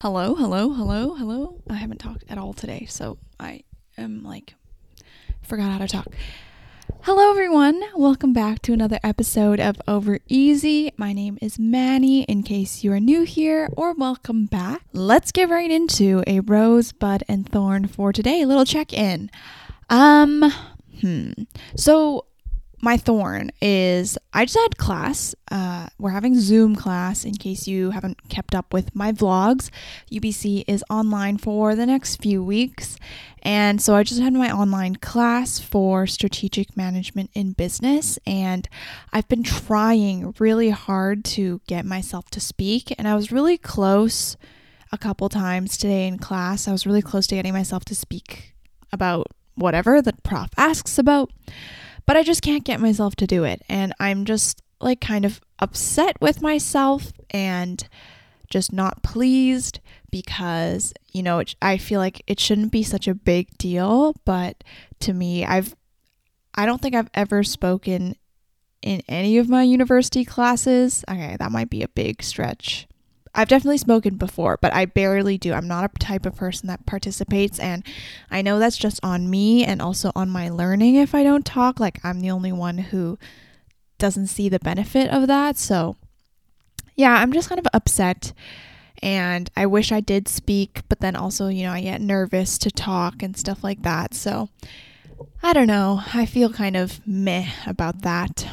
Hello, hello, hello, hello. I haven't talked at all today, so I am like forgot how to talk. Hello everyone. Welcome back to another episode of Over Easy. My name is Manny in case you are new here or welcome back. Let's get right into a rose, bud and thorn for today. Little check-in. Um hmm. So my thorn is I just had class. Uh, we're having Zoom class in case you haven't kept up with my vlogs. UBC is online for the next few weeks. And so I just had my online class for strategic management in business. And I've been trying really hard to get myself to speak. And I was really close a couple times today in class. I was really close to getting myself to speak about whatever the prof asks about but I just can't get myself to do it. And I'm just like kind of upset with myself and just not pleased because, you know, it, I feel like it shouldn't be such a big deal. But to me, I've, I don't think I've ever spoken in any of my university classes. Okay, that might be a big stretch. I've definitely spoken before, but I barely do. I'm not a type of person that participates, and I know that's just on me and also on my learning if I don't talk. Like, I'm the only one who doesn't see the benefit of that. So, yeah, I'm just kind of upset, and I wish I did speak, but then also, you know, I get nervous to talk and stuff like that. So, I don't know. I feel kind of meh about that.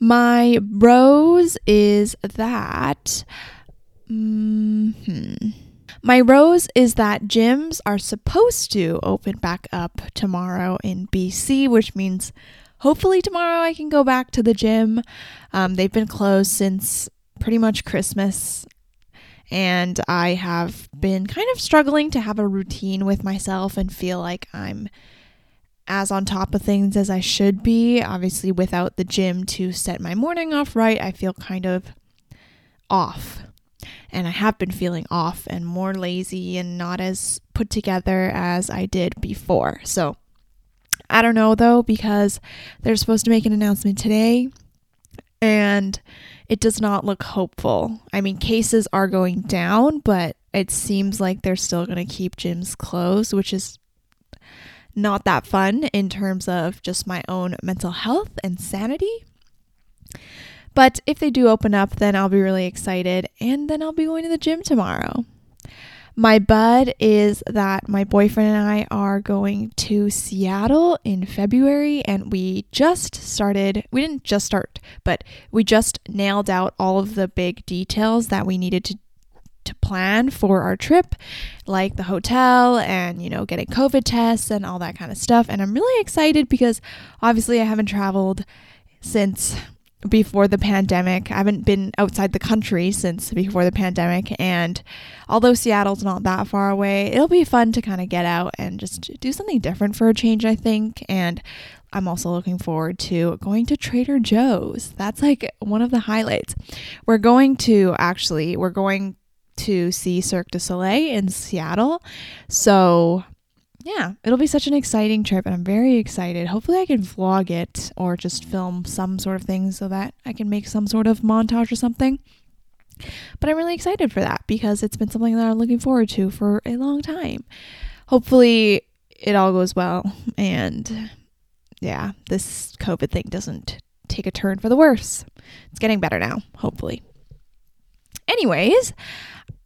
My rose is that. Mm-hmm. My rose is that gyms are supposed to open back up tomorrow in BC, which means hopefully tomorrow I can go back to the gym. Um, they've been closed since pretty much Christmas, and I have been kind of struggling to have a routine with myself and feel like I'm as on top of things as I should be. Obviously, without the gym to set my morning off right, I feel kind of off. And I have been feeling off and more lazy and not as put together as I did before. So I don't know though, because they're supposed to make an announcement today and it does not look hopeful. I mean, cases are going down, but it seems like they're still going to keep gyms closed, which is not that fun in terms of just my own mental health and sanity. But if they do open up, then I'll be really excited and then I'll be going to the gym tomorrow. My bud is that my boyfriend and I are going to Seattle in February, and we just started. We didn't just start, but we just nailed out all of the big details that we needed to to plan for our trip, like the hotel and, you know, getting COVID tests and all that kind of stuff. And I'm really excited because obviously I haven't traveled since before the pandemic. I haven't been outside the country since before the pandemic. And although Seattle's not that far away, it'll be fun to kind of get out and just do something different for a change, I think. And I'm also looking forward to going to Trader Joe's. That's like one of the highlights. We're going to actually, we're going to see Cirque du Soleil in Seattle. So, yeah, it'll be such an exciting trip, and I'm very excited. Hopefully, I can vlog it or just film some sort of thing so that I can make some sort of montage or something. But I'm really excited for that because it's been something that I'm looking forward to for a long time. Hopefully, it all goes well, and yeah, this COVID thing doesn't take a turn for the worse. It's getting better now, hopefully. Anyways,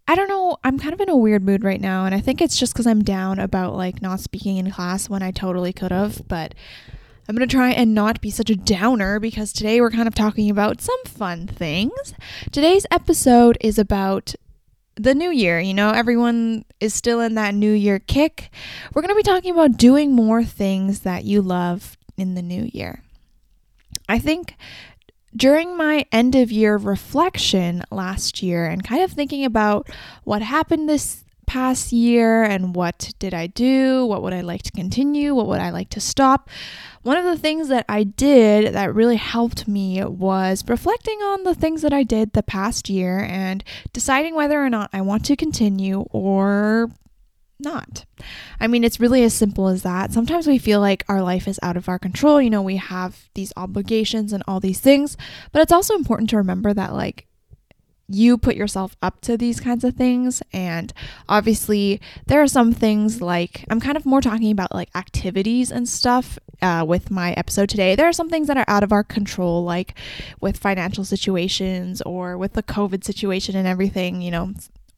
I don't know. I'm kind of in a weird mood right now, and I think it's just because I'm down about like not speaking in class when I totally could have. But I'm gonna try and not be such a downer because today we're kind of talking about some fun things. Today's episode is about the new year. You know, everyone is still in that new year kick. We're gonna be talking about doing more things that you love in the new year. I think during my end of year reflection last year and kind of thinking about what happened this past year and what did I do, what would I like to continue, what would I like to stop. One of the things that I did that really helped me was reflecting on the things that I did the past year and deciding whether or not I want to continue or not. I mean, it's really as simple as that. Sometimes we feel like our life is out of our control. You know, we have these obligations and all these things, but it's also important to remember that, like, you put yourself up to these kinds of things. And obviously, there are some things like I'm kind of more talking about like activities and stuff uh, with my episode today. There are some things that are out of our control, like with financial situations or with the COVID situation and everything. You know,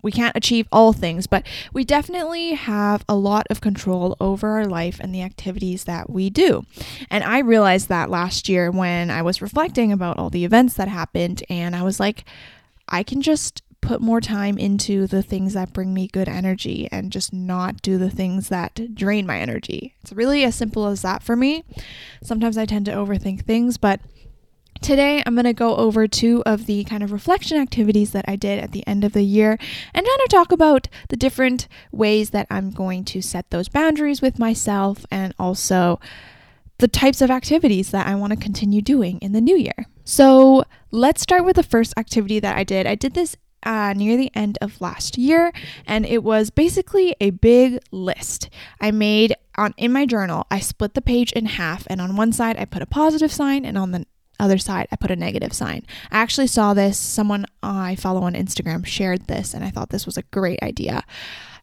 we can't achieve all things, but we definitely have a lot of control over our life and the activities that we do. And I realized that last year when I was reflecting about all the events that happened, and I was like, I can just put more time into the things that bring me good energy and just not do the things that drain my energy. It's really as simple as that for me. Sometimes I tend to overthink things, but Today, I'm going to go over two of the kind of reflection activities that I did at the end of the year and kind of talk about the different ways that I'm going to set those boundaries with myself and also the types of activities that I want to continue doing in the new year. So, let's start with the first activity that I did. I did this uh, near the end of last year, and it was basically a big list. I made on in my journal. I split the page in half, and on one side I put a positive sign, and on the other side I put a negative sign. I actually saw this. Someone I follow on Instagram shared this, and I thought this was a great idea.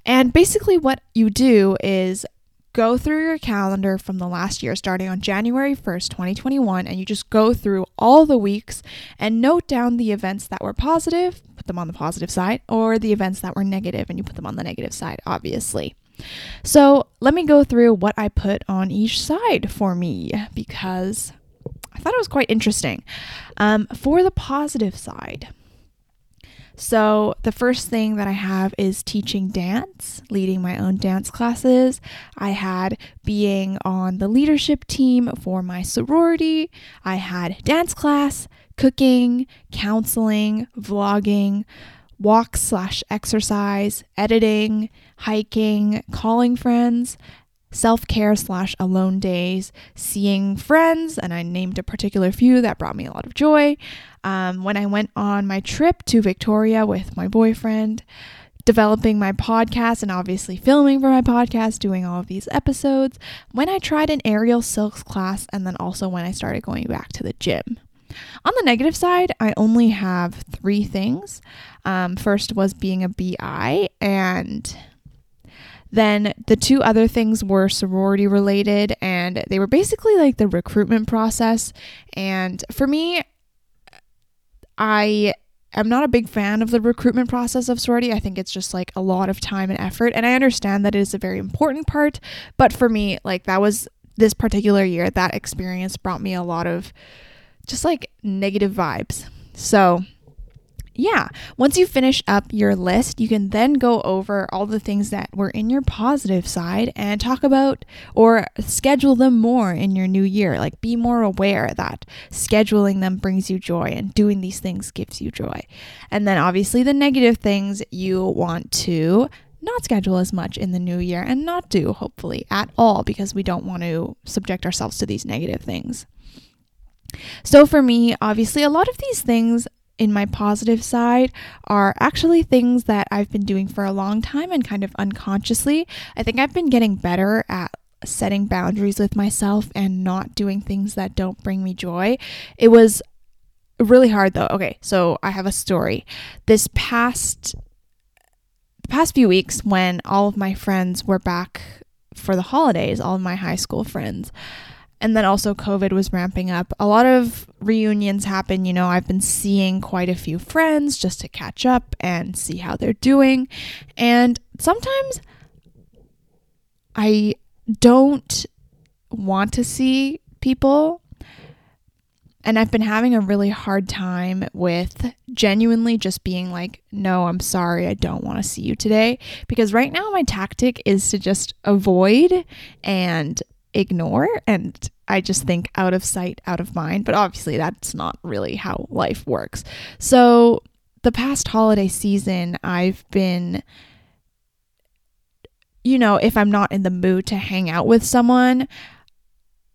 And basically, what you do is go through your calendar from the last year, starting on January 1st, 2021, and you just go through all the weeks and note down the events that were positive, put them on the positive side, or the events that were negative, and you put them on the negative side, obviously. So let me go through what I put on each side for me because I thought it was quite interesting. Um, for the positive side, so, the first thing that I have is teaching dance, leading my own dance classes. I had being on the leadership team for my sorority. I had dance class, cooking, counseling, vlogging, walk slash exercise, editing, hiking, calling friends, self care slash alone days, seeing friends, and I named a particular few that brought me a lot of joy. Um, when I went on my trip to Victoria with my boyfriend, developing my podcast and obviously filming for my podcast, doing all of these episodes, when I tried an aerial silks class, and then also when I started going back to the gym. On the negative side, I only have three things. Um, first was being a BI, and then the two other things were sorority related, and they were basically like the recruitment process. And for me, I am not a big fan of the recruitment process of sorority. I think it's just like a lot of time and effort. And I understand that it is a very important part. But for me, like that was this particular year, that experience brought me a lot of just like negative vibes. So yeah, once you finish up your list, you can then go over all the things that were in your positive side and talk about or schedule them more in your new year. Like be more aware that scheduling them brings you joy and doing these things gives you joy. And then obviously the negative things you want to not schedule as much in the new year and not do, hopefully, at all because we don't want to subject ourselves to these negative things. So, for me, obviously, a lot of these things in my positive side are actually things that I've been doing for a long time and kind of unconsciously. I think I've been getting better at setting boundaries with myself and not doing things that don't bring me joy. It was really hard though. Okay, so I have a story. This past past few weeks when all of my friends were back for the holidays, all of my high school friends, and then also COVID was ramping up. A lot of reunions happen. You know, I've been seeing quite a few friends just to catch up and see how they're doing. And sometimes I don't want to see people. And I've been having a really hard time with genuinely just being like, no, I'm sorry, I don't want to see you today. Because right now, my tactic is to just avoid and ignore and I just think out of sight, out of mind. But obviously, that's not really how life works. So, the past holiday season, I've been, you know, if I'm not in the mood to hang out with someone,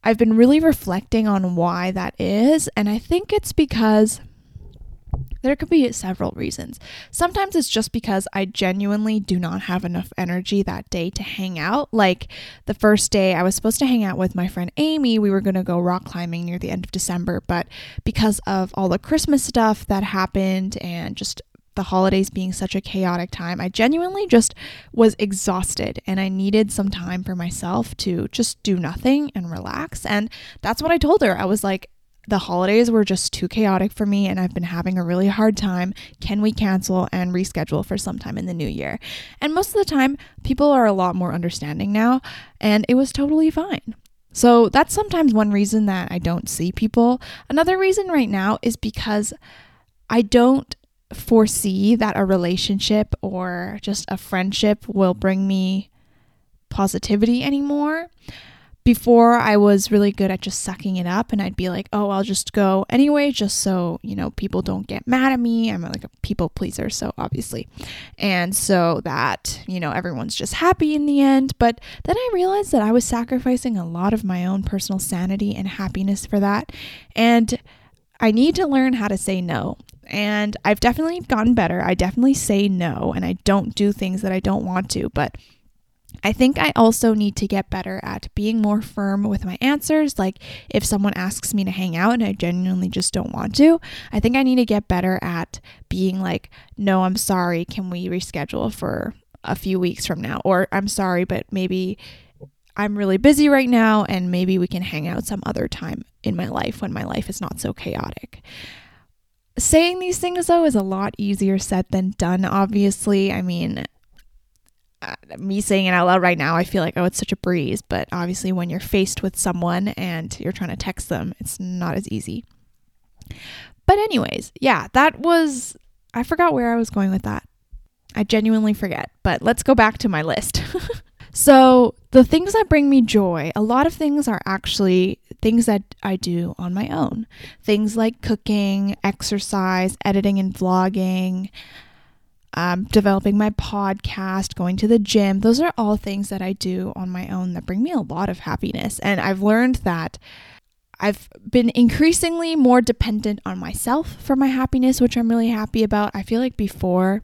I've been really reflecting on why that is. And I think it's because there could be several reasons. Sometimes it's just because I genuinely do not have enough energy that day to hang out. Like the first day, I was supposed to hang out with my friend Amy. We were going to go rock climbing near the end of December, but because of all the Christmas stuff that happened and just the holidays being such a chaotic time, I genuinely just was exhausted and I needed some time for myself to just do nothing and relax. And that's what I told her. I was like, the holidays were just too chaotic for me and I've been having a really hard time. Can we cancel and reschedule for sometime in the new year? And most of the time, people are a lot more understanding now, and it was totally fine. So that's sometimes one reason that I don't see people. Another reason right now is because I don't foresee that a relationship or just a friendship will bring me positivity anymore. Before, I was really good at just sucking it up, and I'd be like, oh, I'll just go anyway, just so, you know, people don't get mad at me. I'm like a people pleaser, so obviously. And so that, you know, everyone's just happy in the end. But then I realized that I was sacrificing a lot of my own personal sanity and happiness for that. And I need to learn how to say no. And I've definitely gotten better. I definitely say no and I don't do things that I don't want to. But I think I also need to get better at being more firm with my answers. Like, if someone asks me to hang out and I genuinely just don't want to, I think I need to get better at being like, no, I'm sorry. Can we reschedule for a few weeks from now? Or I'm sorry, but maybe I'm really busy right now and maybe we can hang out some other time in my life when my life is not so chaotic. Saying these things though is a lot easier said than done, obviously. I mean, uh, me saying it out loud right now, I feel like, oh, it's such a breeze. But obviously, when you're faced with someone and you're trying to text them, it's not as easy. But, anyways, yeah, that was, I forgot where I was going with that. I genuinely forget. But let's go back to my list. So, the things that bring me joy, a lot of things are actually things that I do on my own. Things like cooking, exercise, editing and vlogging, um, developing my podcast, going to the gym. Those are all things that I do on my own that bring me a lot of happiness. And I've learned that I've been increasingly more dependent on myself for my happiness, which I'm really happy about. I feel like before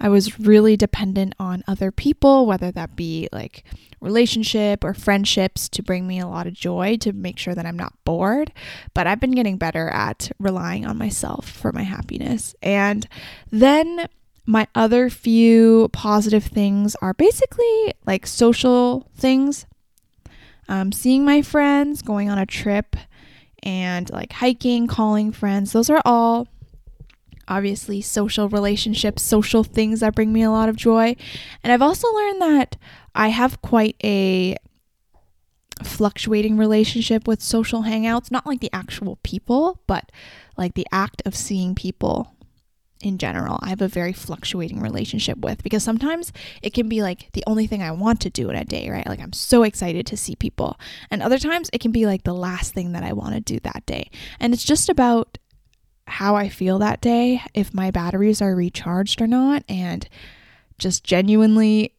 I was really dependent on other people, whether that be like relationship or friendships to bring me a lot of joy to make sure that I'm not bored. But I've been getting better at relying on myself for my happiness. And then my other few positive things are basically like social things. Um, seeing my friends, going on a trip, and like hiking, calling friends. Those are all obviously social relationships, social things that bring me a lot of joy. And I've also learned that I have quite a fluctuating relationship with social hangouts, not like the actual people, but like the act of seeing people in general. I have a very fluctuating relationship with because sometimes it can be like the only thing I want to do in a day, right? Like I'm so excited to see people. And other times it can be like the last thing that I want to do that day. And it's just about how I feel that day, if my batteries are recharged or not, and just genuinely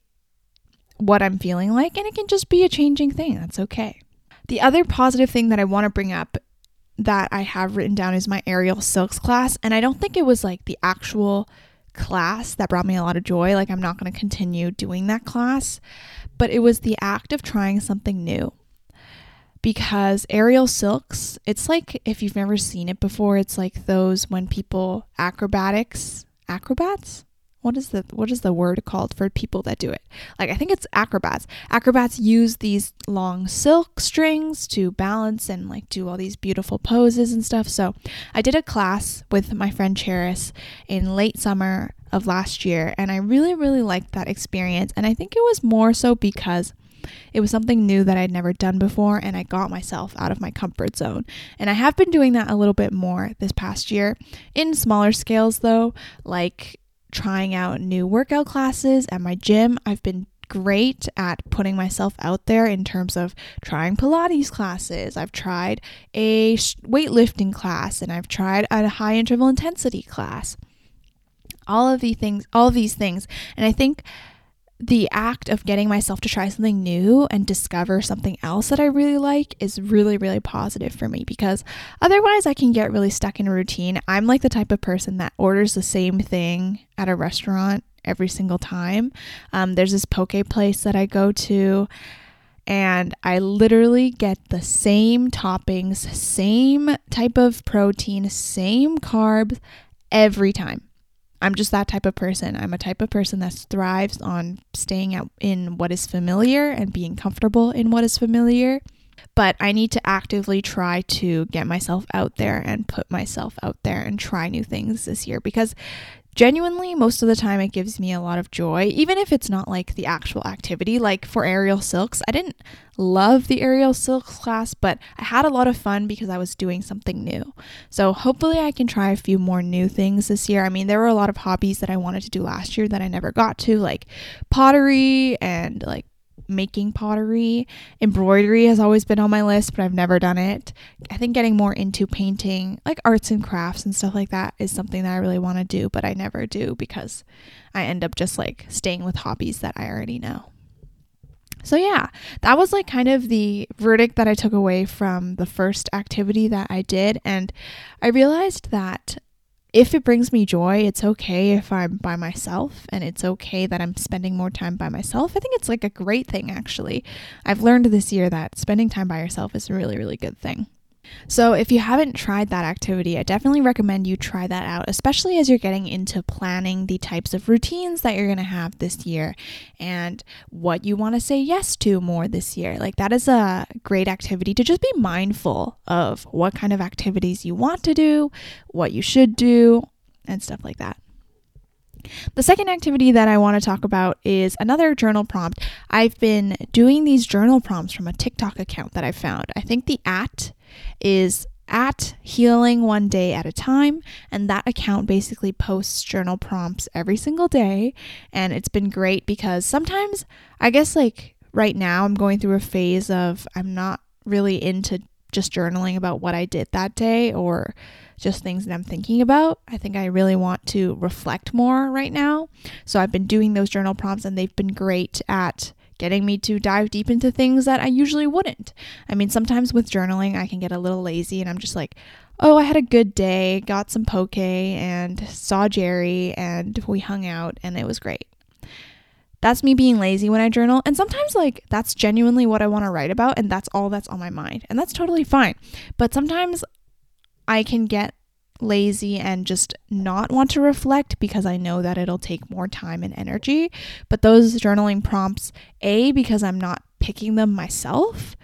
what I'm feeling like. And it can just be a changing thing. That's okay. The other positive thing that I want to bring up that I have written down is my aerial silks class. And I don't think it was like the actual class that brought me a lot of joy. Like, I'm not going to continue doing that class, but it was the act of trying something new because aerial silks, it's like if you've never seen it before, it's like those when people acrobatics, acrobats? What is the what is the word called for people that do it? Like I think it's acrobats. Acrobats use these long silk strings to balance and like do all these beautiful poses and stuff. So, I did a class with my friend Cheris in late summer of last year and I really really liked that experience and I think it was more so because it was something new that I'd never done before, and I got myself out of my comfort zone. And I have been doing that a little bit more this past year in smaller scales, though, like trying out new workout classes at my gym. I've been great at putting myself out there in terms of trying Pilates classes. I've tried a weightlifting class and I've tried a high interval intensity class. All of these things, all of these things. And I think the act of getting myself to try something new and discover something else that I really like is really, really positive for me because otherwise I can get really stuck in a routine. I'm like the type of person that orders the same thing at a restaurant every single time. Um, there's this poke place that I go to, and I literally get the same toppings, same type of protein, same carbs every time. I'm just that type of person. I'm a type of person that thrives on staying out in what is familiar and being comfortable in what is familiar. But I need to actively try to get myself out there and put myself out there and try new things this year because genuinely most of the time it gives me a lot of joy even if it's not like the actual activity. Like for aerial silks i didn't love the aerial silks class but i had a lot of fun because i was doing something new. So hopefully i can try a few more new things this year. I mean there were a lot of hobbies that i wanted to do last year that i never got to like pottery and like making pottery. Embroidery has always been on my list, but I've never done it. I think getting more into painting, like arts and crafts and stuff like that, is something that I really want to do, but I never do because I end up just like staying with hobbies that I already know. So, yeah, that was like kind of the verdict that I took away from the first activity that I did. And I realized that if it brings me joy, it's okay if I'm by myself and it's okay that I'm spending more time by myself. I think it's like a great thing, actually. I've learned this year that spending time by yourself is a really, really good thing. So, if you haven't tried that activity, I definitely recommend you try that out, especially as you're getting into planning the types of routines that you're going to have this year and what you want to say yes to more this year. Like, that is a great activity to just be mindful of what kind of activities you want to do, what you should do, and stuff like that. The second activity that I want to talk about is another journal prompt. I've been doing these journal prompts from a TikTok account that I found. I think the at is at healing one day at a time and that account basically posts journal prompts every single day. And it's been great because sometimes i guess like right now i'm going through a phase of i'm not really into just journaling about what i did that day or just things that i'm thinking about. I think i really want to reflect more right now. So i've been doing those journal prompts and they've been great at getting me to dive deep into things that I usually wouldn't. I mean, sometimes with journaling, I can get a little lazy and I'm just like, oh, I had a good day, got some poke and saw Jerry and we hung out and it was great. That's me being lazy when I journal. And sometimes, like, that's genuinely what I want to write about, and that's all that's on my mind. And that's totally fine. But sometimes I can get lazy and just not want to reflect because I know that it'll take more time and energy. But those journaling prompts, A, because I'm not picking them myself,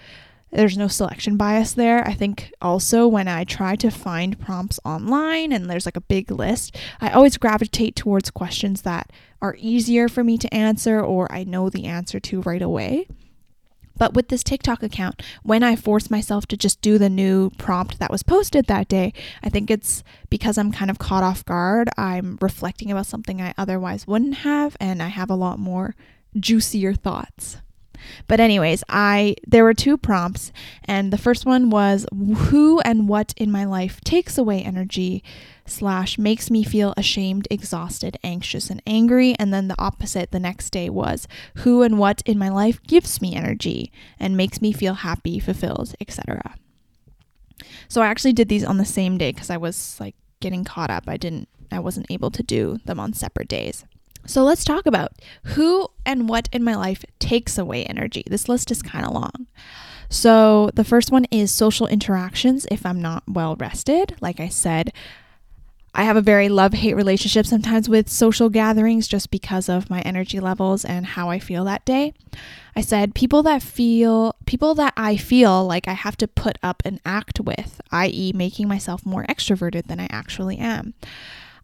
there's no selection bias there. I think also when I try to find prompts online and there's like a big list, I always gravitate towards questions that are easier for me to answer or I know the answer to right away. But with this TikTok account, when I force myself to just do the new prompt that was posted that day, I think it's because I'm kind of caught off guard. I'm reflecting about something I otherwise wouldn't have, and I have a lot more juicier thoughts. But anyways, I there were two prompts and the first one was who and what in my life takes away energy slash makes me feel ashamed, exhausted, anxious, and angry. And then the opposite the next day was who and what in my life gives me energy and makes me feel happy, fulfilled, etc. So I actually did these on the same day because I was like getting caught up. I didn't I wasn't able to do them on separate days. So let's talk about who and what in my life takes away energy. This list is kind of long. So the first one is social interactions if I'm not well rested. Like I said, I have a very love hate relationship sometimes with social gatherings just because of my energy levels and how I feel that day. I said people that feel people that I feel like I have to put up an act with, i.e., making myself more extroverted than I actually am.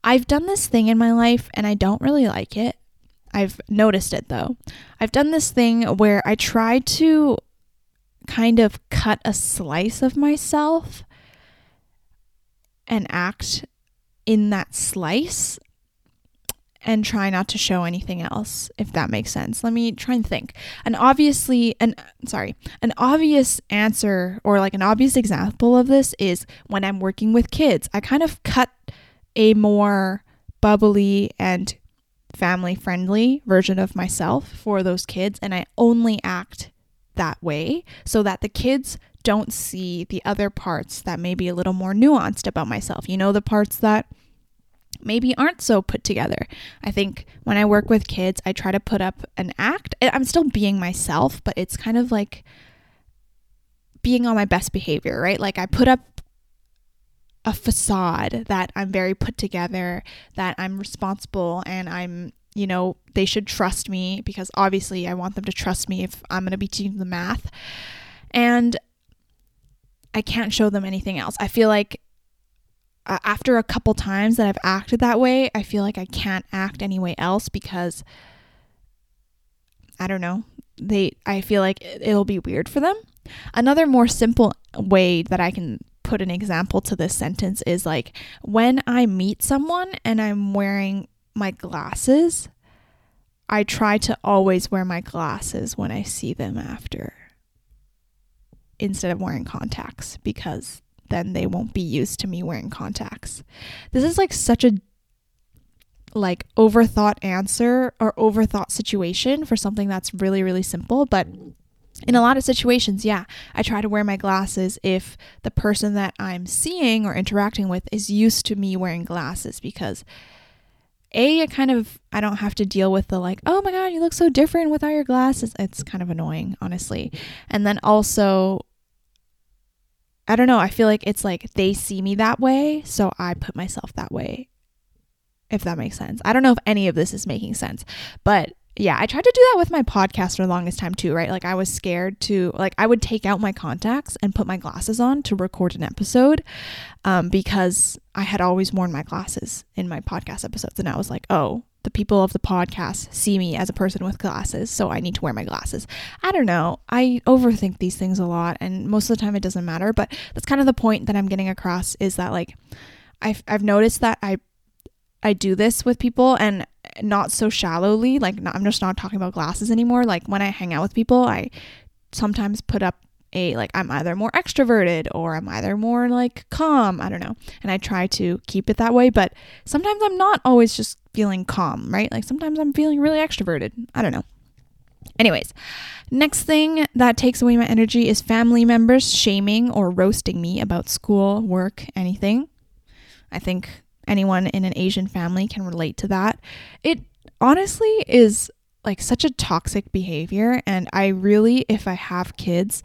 I've done this thing in my life and I don't really like it. I've noticed it though. I've done this thing where I try to kind of cut a slice of myself and act in that slice and try not to show anything else if that makes sense let me try and think an obviously an sorry an obvious answer or like an obvious example of this is when i'm working with kids i kind of cut a more bubbly and family friendly version of myself for those kids and i only act that way so that the kids don't see the other parts that may be a little more nuanced about myself. You know, the parts that maybe aren't so put together. I think when I work with kids, I try to put up an act. I'm still being myself, but it's kind of like being on my best behavior, right? Like I put up a facade that I'm very put together, that I'm responsible and I'm, you know, they should trust me because obviously I want them to trust me if I'm going to be teaching the math. And I can't show them anything else. I feel like uh, after a couple times that I've acted that way, I feel like I can't act any way else because I don't know. They I feel like it'll be weird for them. Another more simple way that I can put an example to this sentence is like when I meet someone and I'm wearing my glasses, I try to always wear my glasses when I see them after instead of wearing contacts because then they won't be used to me wearing contacts. This is like such a like overthought answer or overthought situation for something that's really really simple, but in a lot of situations, yeah, I try to wear my glasses if the person that I'm seeing or interacting with is used to me wearing glasses because a I kind of I don't have to deal with the like, "Oh my god, you look so different without your glasses." It's kind of annoying, honestly. And then also I don't know, I feel like it's like they see me that way, so I put myself that way. If that makes sense. I don't know if any of this is making sense, but yeah, I tried to do that with my podcast for the longest time too, right? Like I was scared to like I would take out my contacts and put my glasses on to record an episode um, because I had always worn my glasses in my podcast episodes, and I was like, oh, the people of the podcast see me as a person with glasses, so I need to wear my glasses. I don't know. I overthink these things a lot, and most of the time it doesn't matter. But that's kind of the point that I'm getting across is that like I've I've noticed that I I do this with people and not so shallowly. Like, not, I'm just not talking about glasses anymore. Like, when I hang out with people, I sometimes put up a, like, I'm either more extroverted or I'm either more like calm. I don't know. And I try to keep it that way. But sometimes I'm not always just feeling calm, right? Like, sometimes I'm feeling really extroverted. I don't know. Anyways, next thing that takes away my energy is family members shaming or roasting me about school, work, anything. I think anyone in an Asian family can relate to that. It honestly is like such a toxic behavior. And I really, if I have kids,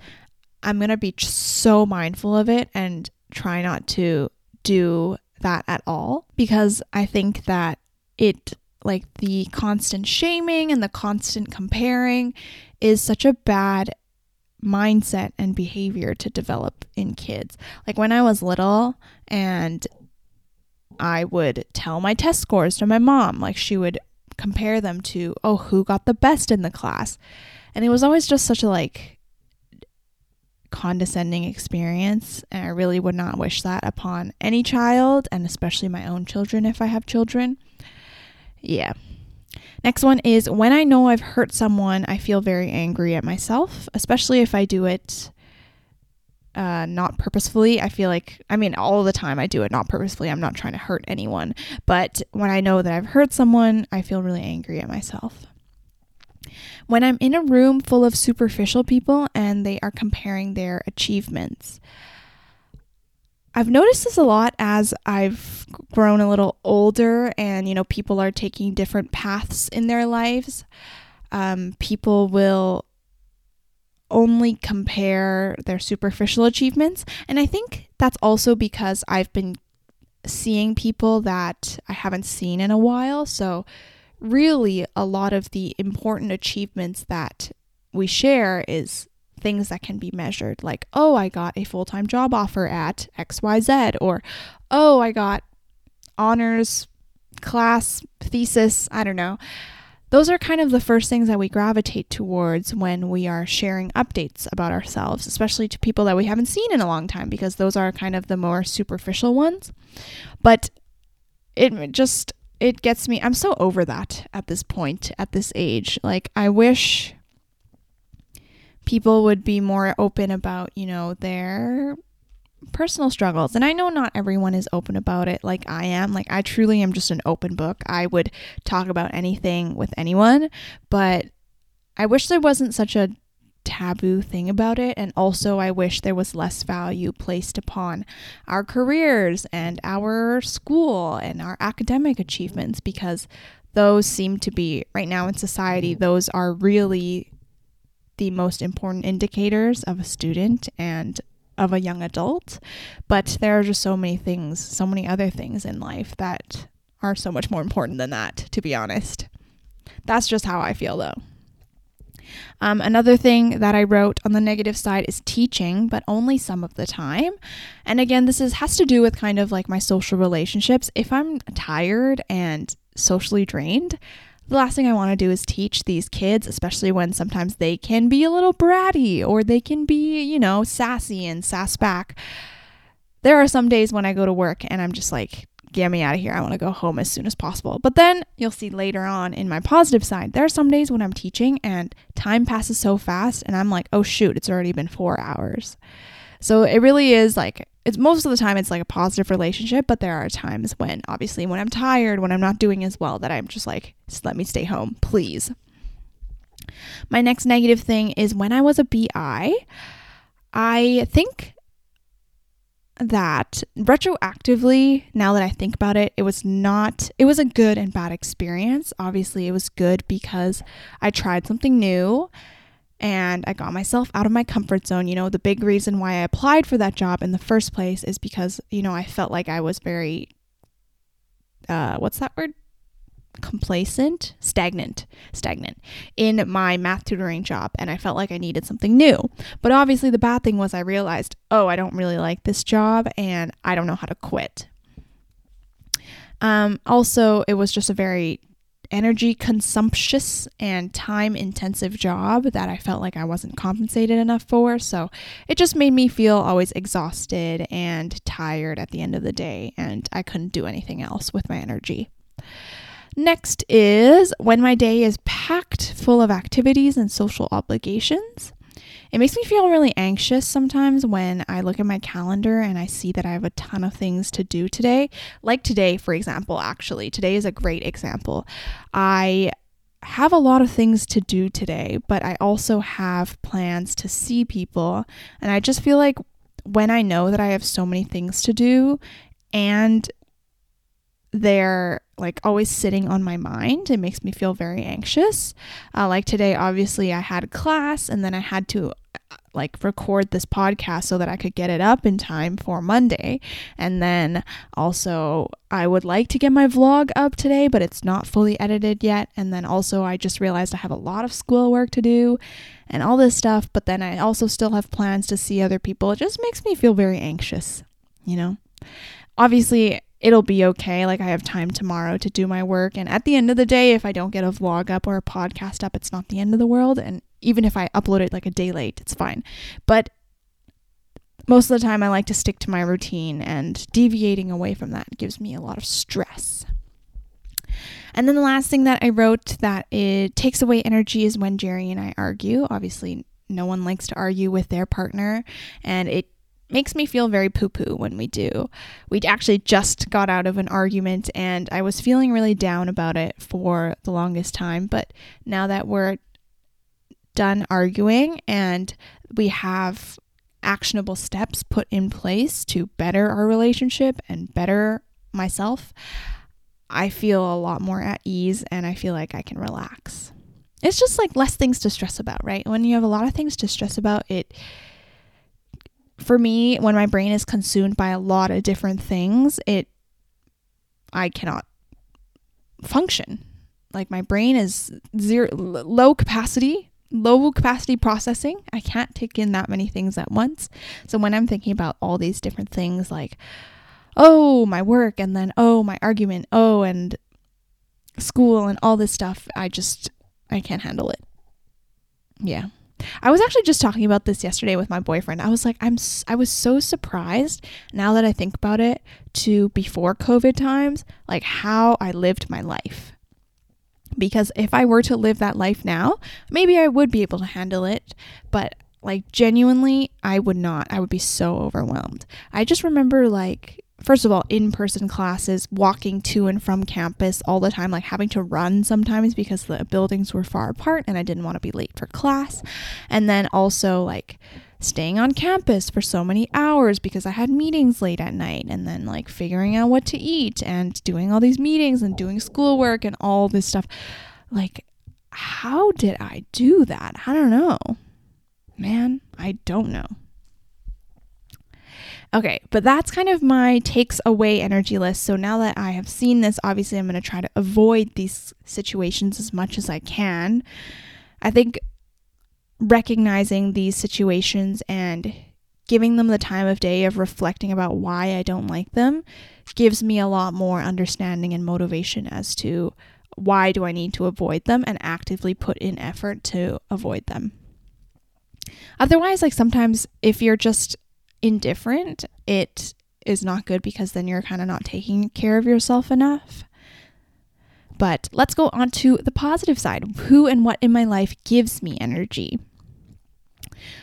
I'm going to be so mindful of it and try not to do that at all because I think that it, like the constant shaming and the constant comparing, is such a bad mindset and behavior to develop in kids. Like when I was little and I would tell my test scores to my mom. Like she would compare them to, oh, who got the best in the class. And it was always just such a like condescending experience. And I really would not wish that upon any child, and especially my own children if I have children. Yeah. Next one is when I know I've hurt someone, I feel very angry at myself, especially if I do it uh, not purposefully. I feel like, I mean, all the time I do it not purposefully. I'm not trying to hurt anyone. But when I know that I've hurt someone, I feel really angry at myself. When I'm in a room full of superficial people and they are comparing their achievements, I've noticed this a lot as I've grown a little older and, you know, people are taking different paths in their lives. Um, people will only compare their superficial achievements. And I think that's also because I've been seeing people that I haven't seen in a while. So, really, a lot of the important achievements that we share is things that can be measured, like, oh, I got a full time job offer at XYZ, or oh, I got honors class thesis, I don't know those are kind of the first things that we gravitate towards when we are sharing updates about ourselves, especially to people that we haven't seen in a long time, because those are kind of the more superficial ones. But it just it gets me I'm so over that at this point at this age. Like I wish people would be more open about, you know, their personal struggles. And I know not everyone is open about it like I am. Like, I truly am just an open book. I would talk about anything with anyone, but I wish there wasn't such a taboo thing about it. And also, I wish there was less value placed upon our careers and our school and our academic achievements because those seem to be, right now in society, mm-hmm. those are really the most important indicators of a student and of a young adult. But there are just so many things, so many other things in life that are so much more important than that, to be honest. That's just how I feel though. Um, another thing that I wrote on the negative side is teaching, but only some of the time. And again, this is has to do with kind of like my social relationships. If I'm tired and socially drained, the last thing I want to do is teach these kids, especially when sometimes they can be a little bratty or they can be, you know, sassy and sass back. There are some days when I go to work and I'm just like, get me out of here. I want to go home as soon as possible. But then you'll see later on in my positive side, there are some days when I'm teaching and time passes so fast and I'm like, oh shoot, it's already been four hours. So it really is like it's most of the time it's like a positive relationship, but there are times when obviously when I'm tired, when I'm not doing as well, that I'm just like, just let me stay home, please. My next negative thing is when I was a BI, I think that retroactively, now that I think about it, it was not, it was a good and bad experience. Obviously, it was good because I tried something new and I got myself out of my comfort zone. You know, the big reason why I applied for that job in the first place is because, you know, I felt like I was very, uh, what's that word? complacent, stagnant, stagnant in my math tutoring job and I felt like I needed something new. But obviously the bad thing was I realized, "Oh, I don't really like this job and I don't know how to quit." Um also, it was just a very energy consumptious and time intensive job that I felt like I wasn't compensated enough for. So it just made me feel always exhausted and tired at the end of the day, and I couldn't do anything else with my energy. Next is when my day is packed full of activities and social obligations. It makes me feel really anxious sometimes when I look at my calendar and I see that I have a ton of things to do today. Like today, for example, actually, today is a great example. I have a lot of things to do today, but I also have plans to see people. And I just feel like when I know that I have so many things to do and they're like always sitting on my mind. It makes me feel very anxious. Uh, like today, obviously, I had class and then I had to uh, like record this podcast so that I could get it up in time for Monday. And then also, I would like to get my vlog up today, but it's not fully edited yet. And then also, I just realized I have a lot of schoolwork to do and all this stuff. But then I also still have plans to see other people. It just makes me feel very anxious, you know? Obviously, it'll be okay. Like I have time tomorrow to do my work. And at the end of the day, if I don't get a vlog up or a podcast up, it's not the end of the world. And even if I upload it like a day late, it's fine. But most of the time, I like to stick to my routine, and deviating away from that gives me a lot of stress. And then the last thing that I wrote that it takes away energy is when Jerry and I argue. Obviously, no one likes to argue with their partner, and it makes me feel very poo poo when we do. We actually just got out of an argument and I was feeling really down about it for the longest time. But now that we're done arguing and we have actionable steps put in place to better our relationship and better myself, I feel a lot more at ease and I feel like I can relax. It's just like less things to stress about, right? When you have a lot of things to stress about, it for me, when my brain is consumed by a lot of different things, it I cannot function. Like my brain is zero low capacity, low capacity processing. I can't take in that many things at once. So when I'm thinking about all these different things like oh, my work and then oh, my argument, oh, and school and all this stuff, I just I can't handle it. Yeah. I was actually just talking about this yesterday with my boyfriend. I was like, I'm I was so surprised now that I think about it to before COVID times, like how I lived my life. Because if I were to live that life now, maybe I would be able to handle it, but like genuinely, I would not. I would be so overwhelmed. I just remember like first of all, in person classes, walking to and from campus all the time, like having to run sometimes because the buildings were far apart and I didn't want to be late for class. And then also, like, staying on campus for so many hours because I had meetings late at night and then like figuring out what to eat and doing all these meetings and doing schoolwork and all this stuff. Like, how did I do that? I don't know. Man, I don't know. Okay, but that's kind of my takes away energy list. So now that I have seen this, obviously I'm going to try to avoid these situations as much as I can. I think recognizing these situations and giving them the time of day of reflecting about why I don't like them gives me a lot more understanding and motivation as to why do I need to avoid them and actively put in effort to avoid them. Otherwise, like sometimes if you're just indifferent, it is not good because then you're kind of not taking care of yourself enough. But let's go on to the positive side. Who and what in my life gives me energy?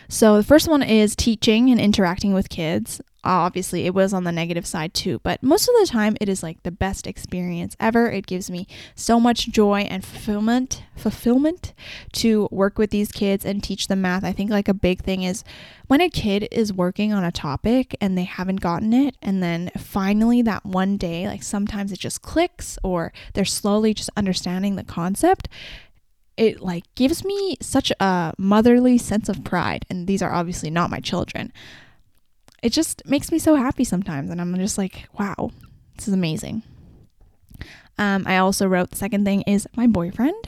So the first one is teaching and interacting with kids. Uh, obviously, it was on the negative side too, but most of the time it is like the best experience ever. It gives me so much joy and fulfillment, fulfillment to work with these kids and teach them math. I think like a big thing is when a kid is working on a topic and they haven't gotten it and then finally that one day like sometimes it just clicks or they're slowly just understanding the concept it like gives me such a motherly sense of pride and these are obviously not my children it just makes me so happy sometimes and i'm just like wow this is amazing um, i also wrote the second thing is my boyfriend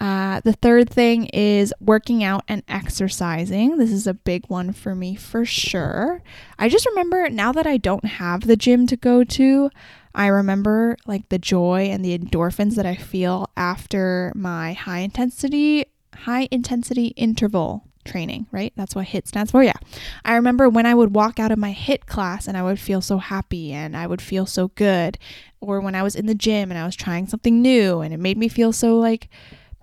uh, the third thing is working out and exercising. This is a big one for me for sure. I just remember now that I don't have the gym to go to, I remember like the joy and the endorphins that I feel after my high intensity high intensity interval training, right? That's what HIIT stands for. Yeah. I remember when I would walk out of my HIIT class and I would feel so happy and I would feel so good. Or when I was in the gym and I was trying something new and it made me feel so like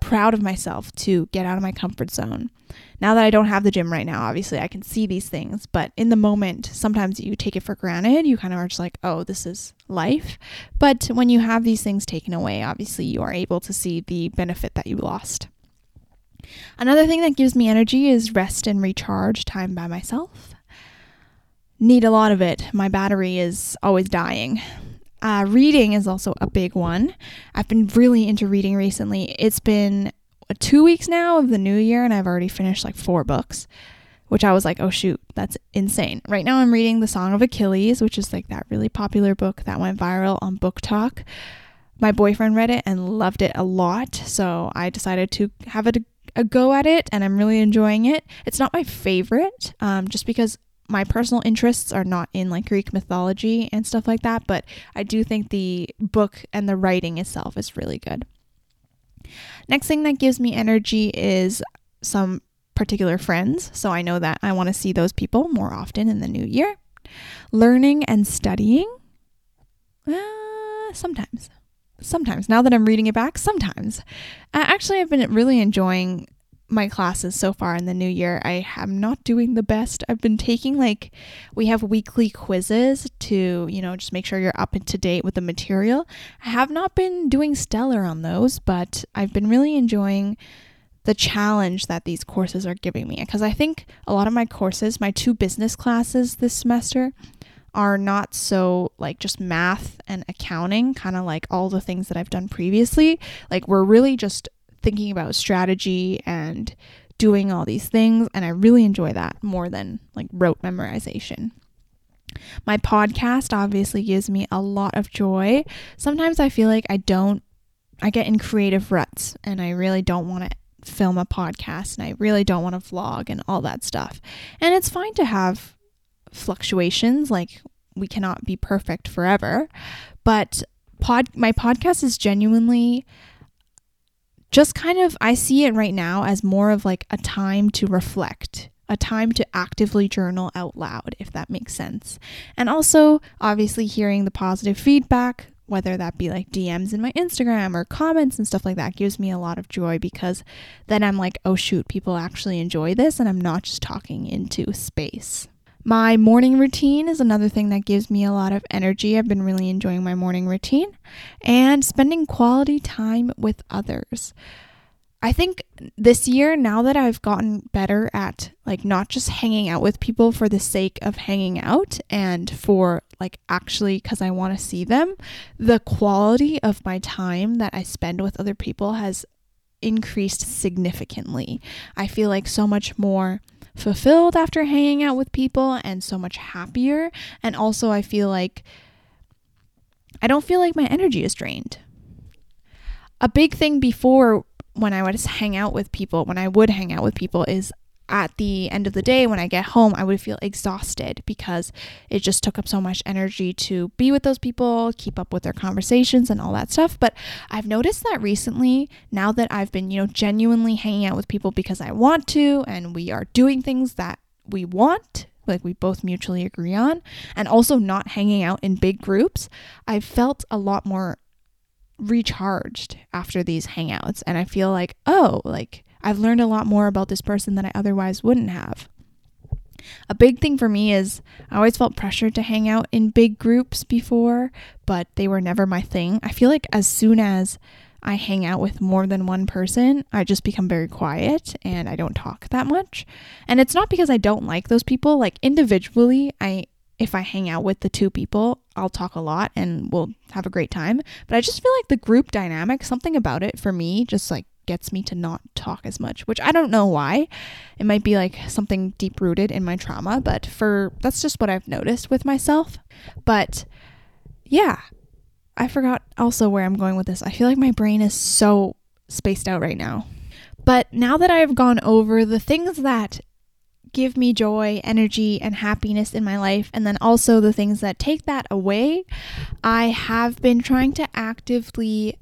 proud of myself to get out of my comfort zone. Now that I don't have the gym right now, obviously I can see these things, but in the moment, sometimes you take it for granted. You kind of are just like, oh, this is life. But when you have these things taken away, obviously you are able to see the benefit that you lost. Another thing that gives me energy is rest and recharge time by myself. Need a lot of it. My battery is always dying. Uh, reading is also a big one. I've been really into reading recently. It's been two weeks now of the new year, and I've already finished like four books, which I was like, oh shoot, that's insane. Right now, I'm reading The Song of Achilles, which is like that really popular book that went viral on BookTok. My boyfriend read it and loved it a lot, so I decided to have a, a go at it, and I'm really enjoying it. It's not my favorite, um, just because my personal interests are not in like Greek mythology and stuff like that, but I do think the book and the writing itself is really good. Next thing that gives me energy is some particular friends, so I know that I want to see those people more often in the new year. Learning and studying, uh, sometimes. Sometimes. Now that I'm reading it back, sometimes. Uh, actually, I've been really enjoying my classes so far in the new year. I am not doing the best. I've been taking like we have weekly quizzes to, you know, just make sure you're up to date with the material. I have not been doing stellar on those, but I've been really enjoying the challenge that these courses are giving me because I think a lot of my courses, my two business classes this semester, are not so like just math and accounting, kind of like all the things that I've done previously. Like, we're really just thinking about strategy and doing all these things. And I really enjoy that more than like rote memorization. My podcast obviously gives me a lot of joy. Sometimes I feel like I don't, I get in creative ruts and I really don't want to film a podcast and I really don't want to vlog and all that stuff. And it's fine to have fluctuations, like we cannot be perfect forever. But pod my podcast is genuinely just kind of, I see it right now as more of like a time to reflect, a time to actively journal out loud, if that makes sense. And also, obviously, hearing the positive feedback, whether that be like DMs in my Instagram or comments and stuff like that, gives me a lot of joy because then I'm like, oh shoot, people actually enjoy this and I'm not just talking into space. My morning routine is another thing that gives me a lot of energy. I've been really enjoying my morning routine and spending quality time with others. I think this year, now that I've gotten better at like not just hanging out with people for the sake of hanging out and for like actually because I want to see them, the quality of my time that I spend with other people has increased significantly. I feel like so much more fulfilled after hanging out with people and so much happier. And also, I feel like I don't feel like my energy is drained. A big thing before when I would hang out with people, when I would hang out with people, is at the end of the day when I get home, I would feel exhausted because it just took up so much energy to be with those people, keep up with their conversations and all that stuff. But I've noticed that recently, now that I've been, you know, genuinely hanging out with people because I want to and we are doing things that we want, like we both mutually agree on, and also not hanging out in big groups, I've felt a lot more recharged after these hangouts. And I feel like, oh, like I've learned a lot more about this person than I otherwise wouldn't have. A big thing for me is I always felt pressured to hang out in big groups before, but they were never my thing. I feel like as soon as I hang out with more than one person, I just become very quiet and I don't talk that much. And it's not because I don't like those people, like individually, I if I hang out with the two people, I'll talk a lot and we'll have a great time. But I just feel like the group dynamic, something about it for me just like gets me to not talk as much, which I don't know why. It might be like something deep rooted in my trauma, but for that's just what I've noticed with myself. But yeah, I forgot also where I'm going with this. I feel like my brain is so spaced out right now. But now that I've gone over the things that give me joy, energy, and happiness in my life, and then also the things that take that away, I have been trying to actively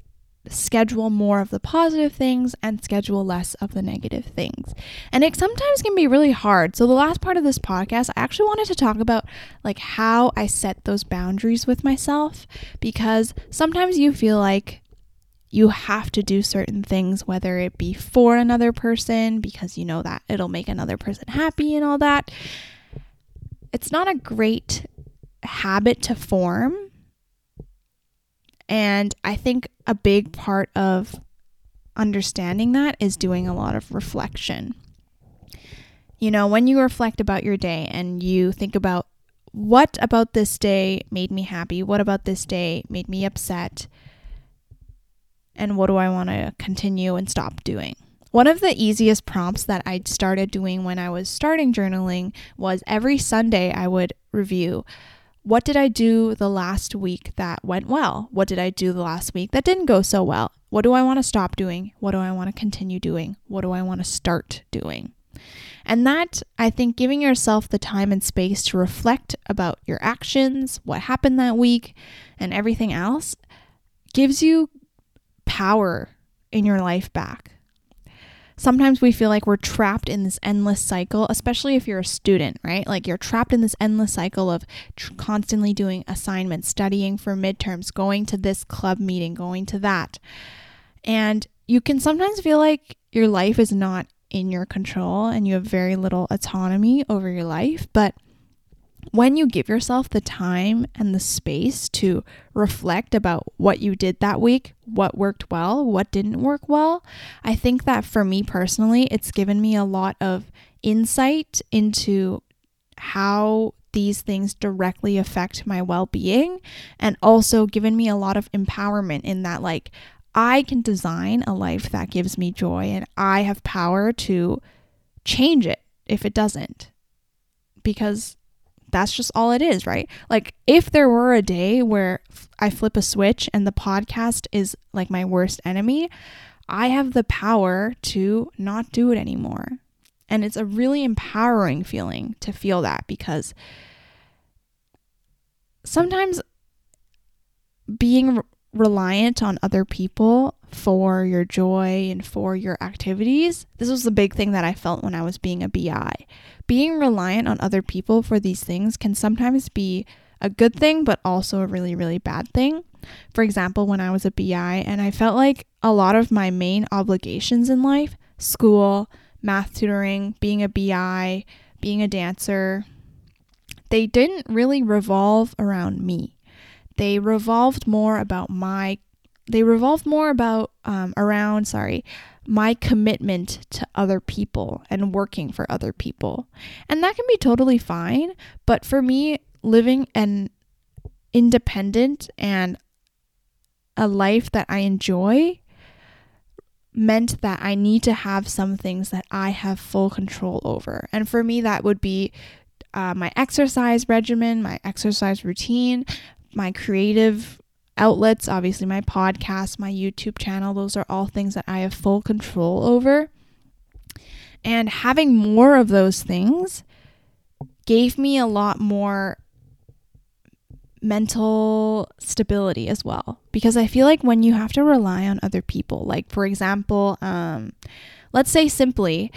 schedule more of the positive things and schedule less of the negative things. And it sometimes can be really hard. So the last part of this podcast, I actually wanted to talk about like how I set those boundaries with myself because sometimes you feel like you have to do certain things whether it be for another person because you know that it'll make another person happy and all that. It's not a great habit to form and I think a big part of understanding that is doing a lot of reflection. You know, when you reflect about your day and you think about what about this day made me happy, what about this day made me upset, and what do I want to continue and stop doing. One of the easiest prompts that I started doing when I was starting journaling was every Sunday I would review what did I do the last week that went well? What did I do the last week that didn't go so well? What do I want to stop doing? What do I want to continue doing? What do I want to start doing? And that, I think, giving yourself the time and space to reflect about your actions, what happened that week, and everything else gives you power in your life back sometimes we feel like we're trapped in this endless cycle, especially if you're a student, right? Like you're trapped in this endless cycle of tr- constantly doing assignments, studying for midterms, going to this club meeting, going to that. And you can sometimes feel like your life is not in your control and you have very little autonomy over your life, but when you give yourself the time and the space to reflect about what you did that week, what worked well, what didn't work well, I think that for me personally, it's given me a lot of insight into how these things directly affect my well being and also given me a lot of empowerment in that, like, I can design a life that gives me joy and I have power to change it if it doesn't. Because that's just all it is, right? Like, if there were a day where I flip a switch and the podcast is like my worst enemy, I have the power to not do it anymore. And it's a really empowering feeling to feel that because sometimes being reliant on other people for your joy and for your activities, this was the big thing that I felt when I was being a BI being reliant on other people for these things can sometimes be a good thing, but also a really, really bad thing. For example, when I was a BI and I felt like a lot of my main obligations in life school, math tutoring, being a BI, being a dancer they didn't really revolve around me. They revolved more about my they revolved more about um, around sorry my commitment to other people and working for other people. And that can be totally fine. But for me, living an independent and a life that I enjoy meant that I need to have some things that I have full control over. And for me, that would be uh, my exercise regimen, my exercise routine, my creative outlets, obviously, my podcast, my YouTube channel. Those are all things that I have full control over. And having more of those things gave me a lot more mental stability as well because i feel like when you have to rely on other people like for example um, let's say simply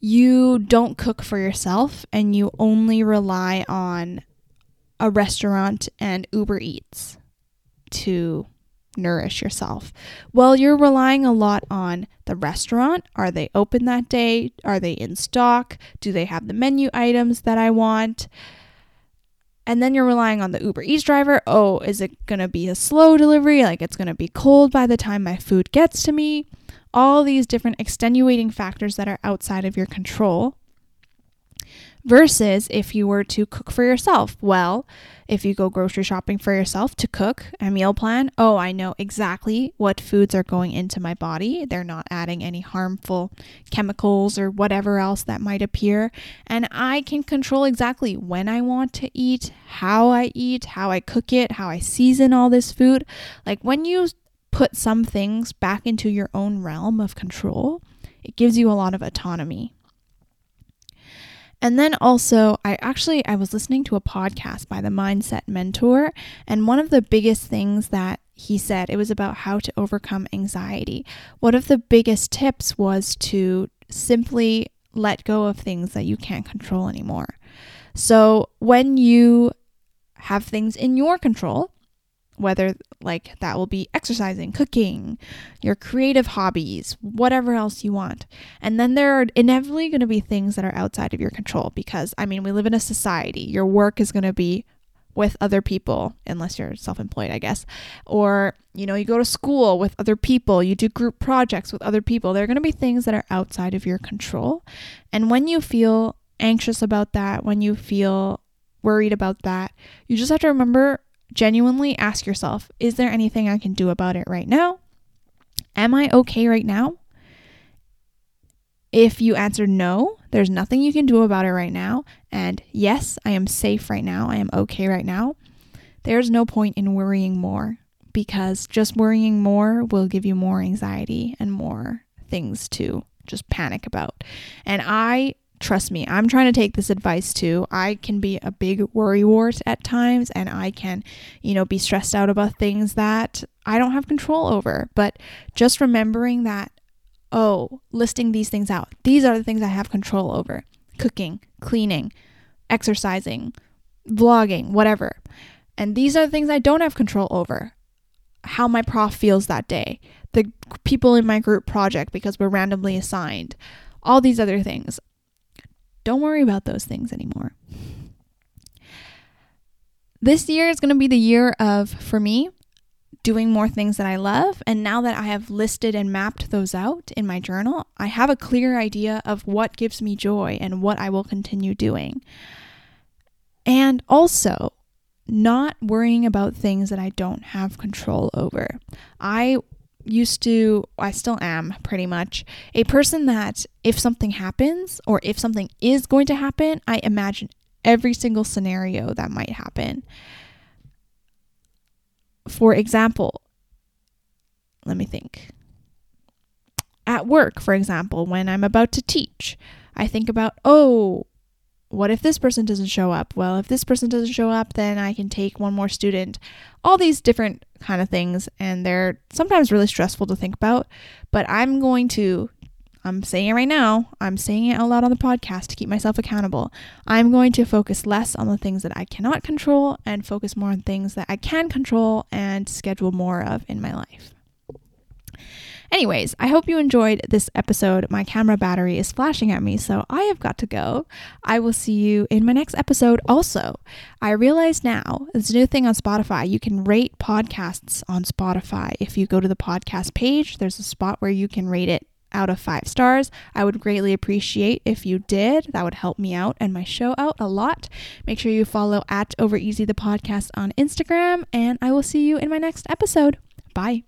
you don't cook for yourself and you only rely on a restaurant and uber eats to nourish yourself well you're relying a lot on the restaurant are they open that day are they in stock do they have the menu items that i want and then you're relying on the Uber Eats driver. Oh, is it going to be a slow delivery? Like it's going to be cold by the time my food gets to me? All these different extenuating factors that are outside of your control versus if you were to cook for yourself. Well, if you go grocery shopping for yourself to cook a meal plan, oh, I know exactly what foods are going into my body. They're not adding any harmful chemicals or whatever else that might appear. And I can control exactly when I want to eat, how I eat, how I cook it, how I season all this food. Like when you put some things back into your own realm of control, it gives you a lot of autonomy. And then also, I actually I was listening to a podcast by the Mindset Mentor, and one of the biggest things that he said it was about how to overcome anxiety. One of the biggest tips was to simply let go of things that you can't control anymore. So, when you have things in your control, whether like that will be exercising, cooking, your creative hobbies, whatever else you want. And then there are inevitably going to be things that are outside of your control because I mean, we live in a society. Your work is going to be with other people unless you're self-employed, I guess. Or, you know, you go to school with other people, you do group projects with other people. There are going to be things that are outside of your control. And when you feel anxious about that, when you feel worried about that, you just have to remember genuinely ask yourself is there anything I can do about it right now? Am I okay right now? If you answer no, there's nothing you can do about it right now, and yes, I am safe right now, I am okay right now, there's no point in worrying more because just worrying more will give you more anxiety and more things to just panic about. And I trust me, I'm trying to take this advice too. I can be a big worrywart at times and I can, you know, be stressed out about things that I don't have control over. But just remembering that, oh, listing these things out, these are the things I have control over cooking, cleaning, exercising, vlogging, whatever. And these are the things I don't have control over. How my prof feels that day, the people in my group project because we're randomly assigned, all these other things. Don't worry about those things anymore. This year is going to be the year of, for me, doing more things that I love. And now that I have listed and mapped those out in my journal, I have a clear idea of what gives me joy and what I will continue doing. And also, not worrying about things that I don't have control over. I used to, I still am pretty much, a person that if something happens or if something is going to happen, I imagine every single scenario that might happen. For example, let me think. At work, for example, when I'm about to teach, I think about, oh, what if this person doesn't show up? Well, if this person doesn't show up, then I can take one more student. All these different kind of things, and they're sometimes really stressful to think about. But I'm going to, I'm saying it right now, I'm saying it out loud on the podcast to keep myself accountable. I'm going to focus less on the things that I cannot control and focus more on things that I can control and schedule more of in my life. Anyways, I hope you enjoyed this episode. My camera battery is flashing at me, so I have got to go. I will see you in my next episode. Also, I realize now a new thing on Spotify. You can rate podcasts on Spotify. If you go to the podcast page, there's a spot where you can rate it out of five stars. I would greatly appreciate if you did. That would help me out and my show out a lot. Make sure you follow at Over the podcast on Instagram, and I will see you in my next episode. Bye.